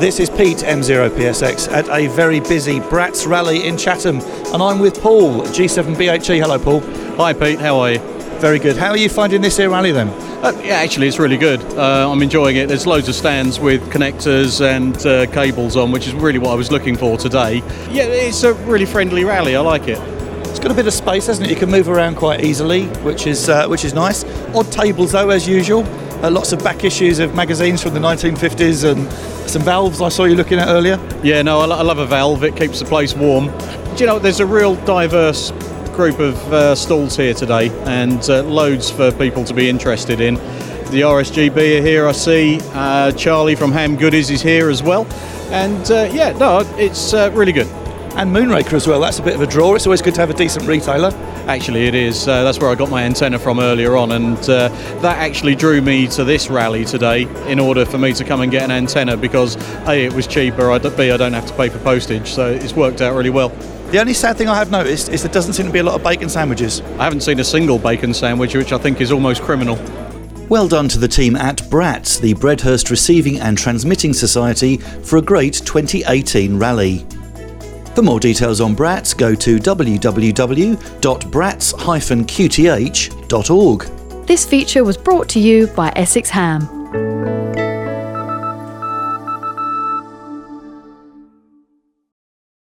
This is Pete M0PSX at a very busy BRATS rally in Chatham, and I'm with Paul, G7BHE. Hello, Paul. Hi, Pete. How are you? Very good. How are you finding this here rally then? Uh, yeah, actually, it's really good. Uh, I'm enjoying it. There's loads of stands with connectors and uh, cables on, which is really what I was looking for today. Yeah, it's a really friendly rally. I like it. It's got a bit of space, hasn't it? You can move around quite easily, which is uh, which is nice. Odd tables though, as usual. Uh, lots of back issues of magazines from the 1950s and some valves I saw you looking at earlier. Yeah, no, I, I love a valve. It keeps the place warm. Do you know, there's a real diverse group of uh, stalls here today and uh, loads for people to be interested in. The RSGB are here, I see. Uh, Charlie from Ham Goodies is here as well. And uh, yeah, no, it's uh, really good. And Moonraker as well. That's a bit of a draw. It's always good to have a decent retailer. Actually, it is. Uh, that's where I got my antenna from earlier on, and uh, that actually drew me to this rally today in order for me to come and get an antenna because A, it was cheaper, I d- B, I don't have to pay for postage, so it's worked out really well. The only sad thing I have noticed is there doesn't seem to be a lot of bacon sandwiches. I haven't seen a single bacon sandwich, which I think is almost criminal. Well done to the team at BRATS, the Bredhurst Receiving and Transmitting Society, for a great 2018 rally. For more details on BRATS, go to www.brats-qth.org. This feature was brought to you by Essex Ham.